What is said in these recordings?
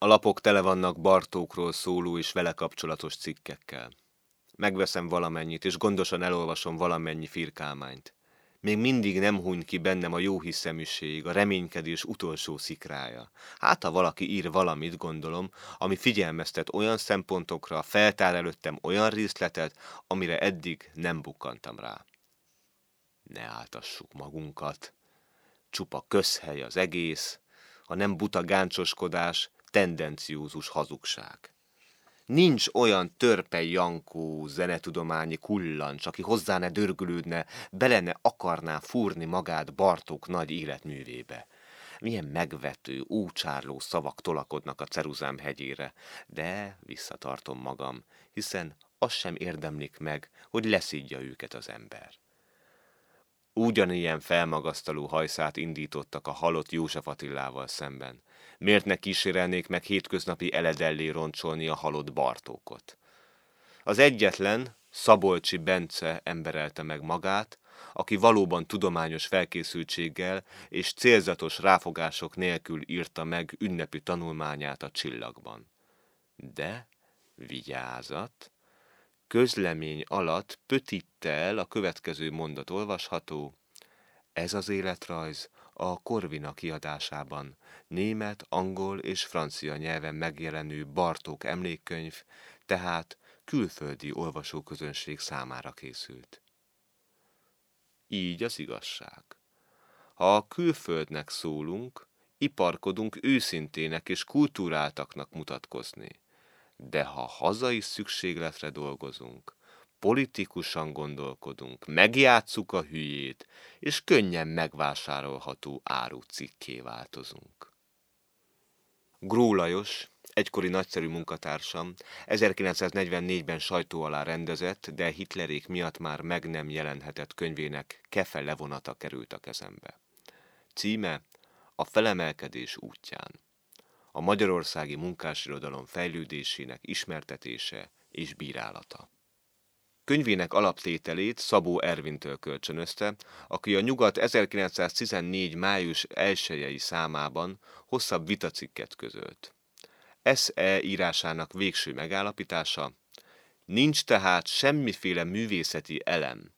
A lapok tele vannak Bartókról szóló és vele kapcsolatos cikkekkel. Megveszem valamennyit, és gondosan elolvasom valamennyi firkálmányt. Még mindig nem huny ki bennem a jó hiszeműség, a reménykedés utolsó szikrája. Hát, ha valaki ír valamit, gondolom, ami figyelmeztet olyan szempontokra, feltár előttem olyan részletet, amire eddig nem bukkantam rá. Ne áltassuk magunkat. Csupa közhely az egész, a nem buta gáncsoskodás, tendenciózus hazugság. Nincs olyan törpe Jankó zenetudományi kullancs, aki hozzá ne dörgülődne, bele ne akarná fúrni magát Bartók nagy életművébe. Milyen megvető, úcsárló szavak tolakodnak a Ceruzám hegyére, de visszatartom magam, hiszen az sem érdemlik meg, hogy leszídja őket az ember. Ugyanilyen felmagasztaló hajszát indítottak a halott József Attilával szemben. Miért ne kísérelnék meg hétköznapi eledellé roncsolni a halott Bartókot? Az egyetlen, Szabolcsi Bence emberelte meg magát, aki valóban tudományos felkészültséggel és célzatos ráfogások nélkül írta meg ünnepi tanulmányát a csillagban. De, vigyázat, közlemény alatt pötittel a következő mondat olvasható, ez az életrajz a Korvina kiadásában, német, angol és francia nyelven megjelenő Bartók emlékkönyv, tehát külföldi olvasóközönség számára készült. Így az igazság. Ha a külföldnek szólunk, iparkodunk őszintének és kultúráltaknak mutatkozni. De ha hazai szükségletre dolgozunk, politikusan gondolkodunk, megjátszuk a hülyét, és könnyen megvásárolható árucikké változunk. Gró Lajos, egykori nagyszerű munkatársam, 1944-ben sajtó alá rendezett, de Hitlerék miatt már meg nem jelenhetett könyvének kefe levonata került a kezembe. Címe A felemelkedés útján. A magyarországi munkásirodalom fejlődésének ismertetése és bírálata. Könyvének alaptételét Szabó Ervintől kölcsönözte, aki a Nyugat 1914. május 1 számában hosszabb vitacikket közölt. SE írásának végső megállapítása, nincs tehát semmiféle művészeti elem,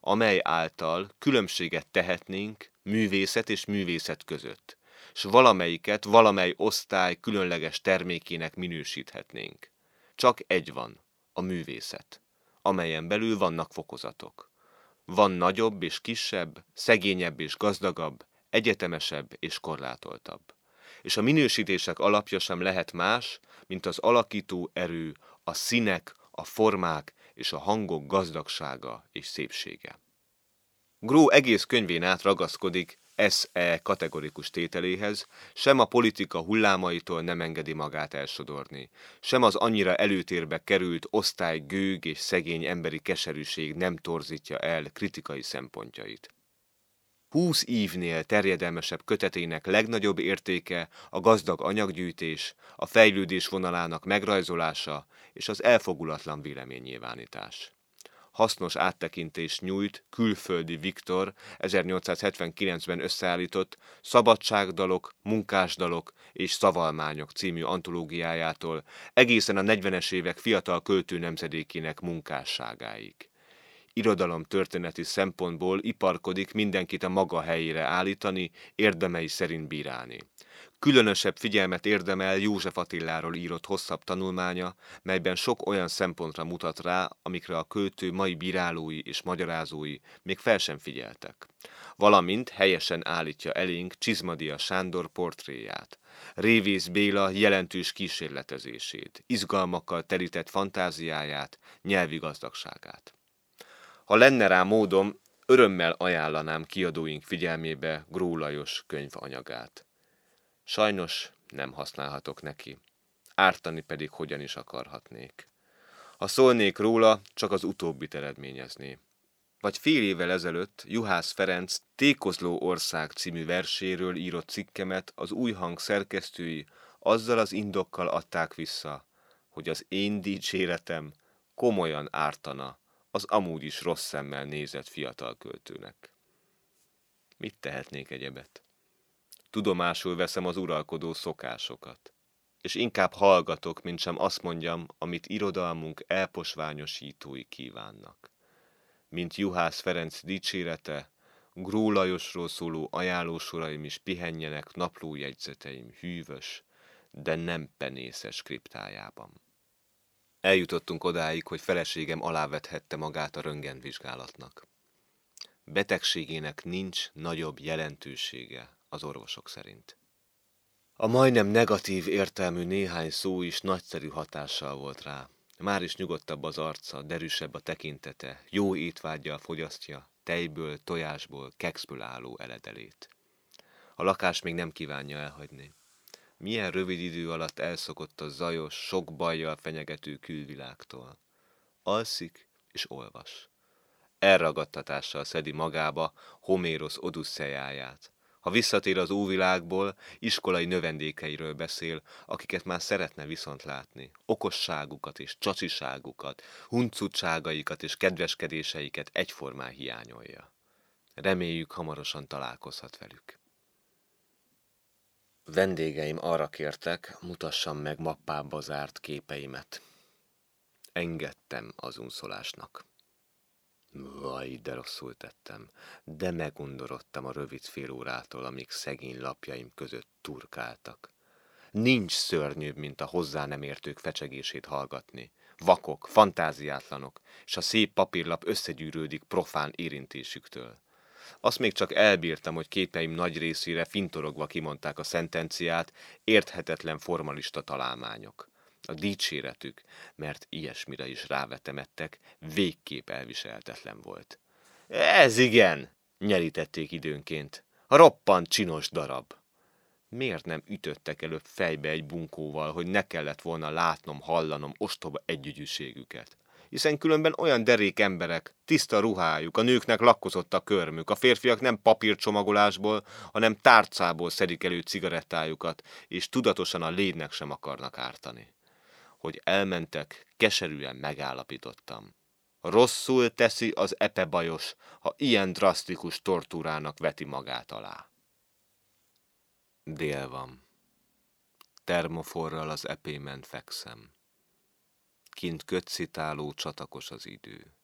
amely által különbséget tehetnénk művészet és művészet között, s valamelyiket valamely osztály különleges termékének minősíthetnénk. Csak egy van, a művészet amelyen belül vannak fokozatok. Van nagyobb és kisebb, szegényebb és gazdagabb, egyetemesebb és korlátoltabb. És a minősítések alapja sem lehet más, mint az alakító erő, a színek, a formák és a hangok gazdagsága és szépsége. Gró egész könyvén át ragaszkodik SE kategorikus tételéhez, sem a politika hullámaitól nem engedi magát elsodorni, sem az annyira előtérbe került osztály gőg és szegény emberi keserűség nem torzítja el kritikai szempontjait. Húsz évnél terjedelmesebb kötetének legnagyobb értéke a gazdag anyaggyűjtés, a fejlődés vonalának megrajzolása és az elfogulatlan véleménynyilvánítás hasznos áttekintést nyújt külföldi Viktor 1879-ben összeállított Szabadságdalok, Munkásdalok és Szavalmányok című antológiájától egészen a 40-es évek fiatal költő nemzedékének munkásságáig. Irodalom történeti szempontból iparkodik mindenkit a maga helyére állítani, érdemei szerint bírálni. Különösebb figyelmet érdemel József Attiláról írott hosszabb tanulmánya, melyben sok olyan szempontra mutat rá, amikre a költő mai bírálói és magyarázói még fel sem figyeltek. Valamint helyesen állítja elénk Csizmadia Sándor portréját, Révész Béla jelentős kísérletezését, izgalmakkal terített fantáziáját, nyelvi gazdagságát. Ha lenne rá módom, örömmel ajánlanám kiadóink figyelmébe Gró Lajos könyvanyagát. Sajnos nem használhatok neki. Ártani pedig hogyan is akarhatnék. Ha szólnék róla, csak az utóbbit eredményezné. Vagy fél évvel ezelőtt Juhász Ferenc Tékozló ország című verséről írott cikkemet az új hang szerkesztői azzal az indokkal adták vissza, hogy az én dicséretem komolyan ártana az amúgy is rossz szemmel nézett fiatal költőnek. Mit tehetnék egyebet? Tudomásul veszem az uralkodó szokásokat. és inkább hallgatok, mint sem azt mondjam, amit irodalmunk elposványosítói kívánnak. Mint Juhász Ferenc dicsérete, Gró Lajosról szóló ajánlósoraim is pihenjenek naplójegyzeteim hűvös, de nem penészes kriptájában. Eljutottunk odáig, hogy feleségem alávethette magát a röntgenvizsgálatnak. Betegségének nincs nagyobb jelentősége az orvosok szerint. A majdnem negatív értelmű néhány szó is nagyszerű hatással volt rá. Már is nyugodtabb az arca, derűsebb a tekintete, jó étvágyjal fogyasztja, tejből, tojásból, kekszből álló eledelét. A lakás még nem kívánja elhagyni. Milyen rövid idő alatt elszokott a zajos, sok bajjal fenyegető külvilágtól. Alszik és olvas. Elragadtatással szedi magába Homérosz odusszejáját. Ha visszatér az óvilágból, iskolai növendékeiről beszél, akiket már szeretne viszont látni. Okosságukat és csacsiságukat, huncutságaikat és kedveskedéseiket egyformán hiányolja. Reméljük, hamarosan találkozhat velük. Vendégeim arra kértek, mutassam meg mappába zárt képeimet. Engedtem az unszolásnak. Vaj, de rosszul tettem, de megundorodtam a rövid fél órától, amíg szegény lapjaim között turkáltak. Nincs szörnyűbb, mint a hozzá nem értők fecsegését hallgatni. Vakok, fantáziátlanok, és a szép papírlap összegyűrődik profán érintésüktől. Azt még csak elbírtam, hogy képeim nagy részére fintorogva kimondták a szentenciát, érthetetlen formalista találmányok. A dicséretük, mert ilyesmire is rávetemettek, végképp elviselhetetlen volt. Ez igen, nyerítették időnként. A roppant csinos darab. Miért nem ütöttek előbb fejbe egy bunkóval, hogy ne kellett volna látnom, hallanom ostoba együgyűségüket? hiszen különben olyan derék emberek, tiszta ruhájuk, a nőknek lakkozott a körmük, a férfiak nem papírcsomagolásból, hanem tárcából szedik elő cigarettájukat, és tudatosan a lédnek sem akarnak ártani. Hogy elmentek, keserűen megállapítottam. Rosszul teszi az epebajos, ha ilyen drasztikus tortúrának veti magát alá. Dél van. Termoforral az epémen fekszem. Kint kötszitáló csatakos az idő.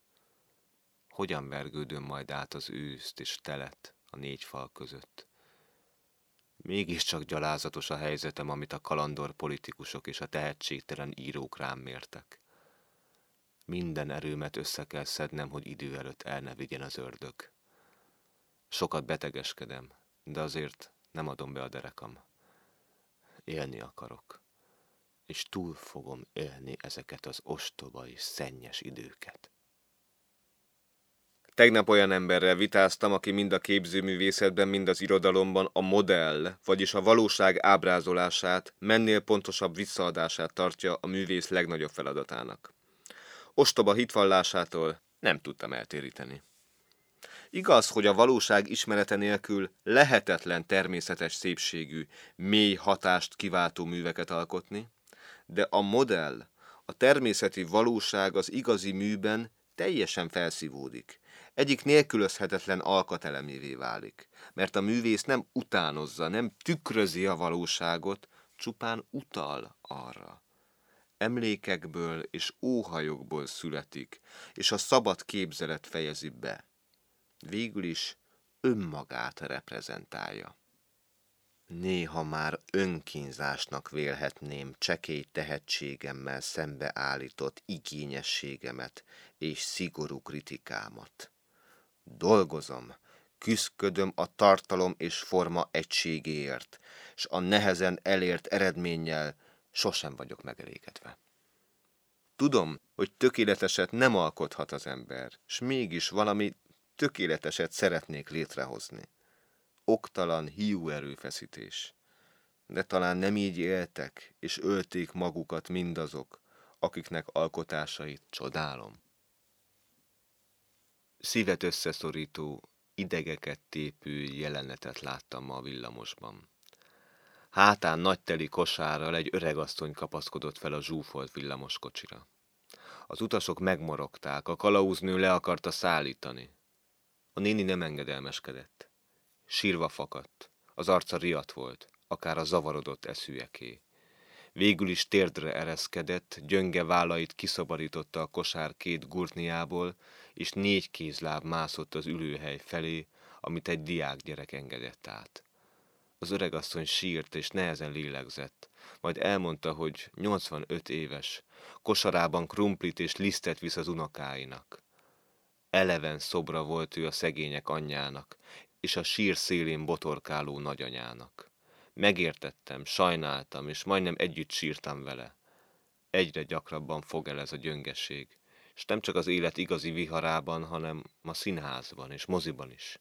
Hogyan vergődöm majd át az őszt és telet a négy fal között? Mégiscsak gyalázatos a helyzetem, amit a kalandor politikusok és a tehetségtelen írók rám mértek. Minden erőmet össze kell szednem, hogy idő előtt el ne vigyen az ördög. Sokat betegeskedem, de azért nem adom be a derekam. Élni akarok és túl fogom élni ezeket az ostoba és szennyes időket. Tegnap olyan emberrel vitáztam, aki mind a képzőművészetben, mind az irodalomban a modell, vagyis a valóság ábrázolását, mennél pontosabb visszaadását tartja a művész legnagyobb feladatának. Ostoba hitvallásától nem tudtam eltéríteni. Igaz, hogy a valóság ismerete nélkül lehetetlen természetes szépségű, mély hatást kiváltó műveket alkotni, de a modell, a természeti valóság az igazi műben teljesen felszívódik. Egyik nélkülözhetetlen alkatelemévé válik, mert a művész nem utánozza, nem tükrözi a valóságot, csupán utal arra. Emlékekből és óhajokból születik, és a szabad képzelet fejezi be. Végül is önmagát reprezentálja. Néha már önkínzásnak vélhetném csekély tehetségemmel szembeállított igényességemet és szigorú kritikámat. Dolgozom, küszködöm a tartalom és forma egységéért, és a nehezen elért eredménnyel sosem vagyok megelégedve. Tudom, hogy tökéleteset nem alkothat az ember, s mégis valami tökéleteset szeretnék létrehozni oktalan hiú erőfeszítés. De talán nem így éltek, és ölték magukat mindazok, akiknek alkotásait csodálom. Szívet összeszorító, idegeket tépő jelenetet láttam ma a villamosban. Hátán nagyteli kosárral egy öregasszony kapaszkodott fel a zsúfolt villamoskocsira. Az utasok megmorogták, a kalauznő le akarta szállítani. A néni nem engedelmeskedett. Sírva fakadt, az arca riadt volt, akár a zavarodott eszűeké. Végül is térdre ereszkedett, gyönge vállait kiszabadította a kosár két gurtniából, és négy kézláb mászott az ülőhely felé, amit egy diák gyerek engedett át. Az öregasszony sírt és nehezen lélegzett, majd elmondta, hogy 85 éves, kosarában krumplit és lisztet visz az unokáinak. Eleven szobra volt ő a szegények anyjának, és a sír szélén botorkáló nagyanyának. Megértettem, sajnáltam, és majdnem együtt sírtam vele. Egyre gyakrabban fog el ez a gyöngeség, és nem csak az élet igazi viharában, hanem a színházban és moziban is.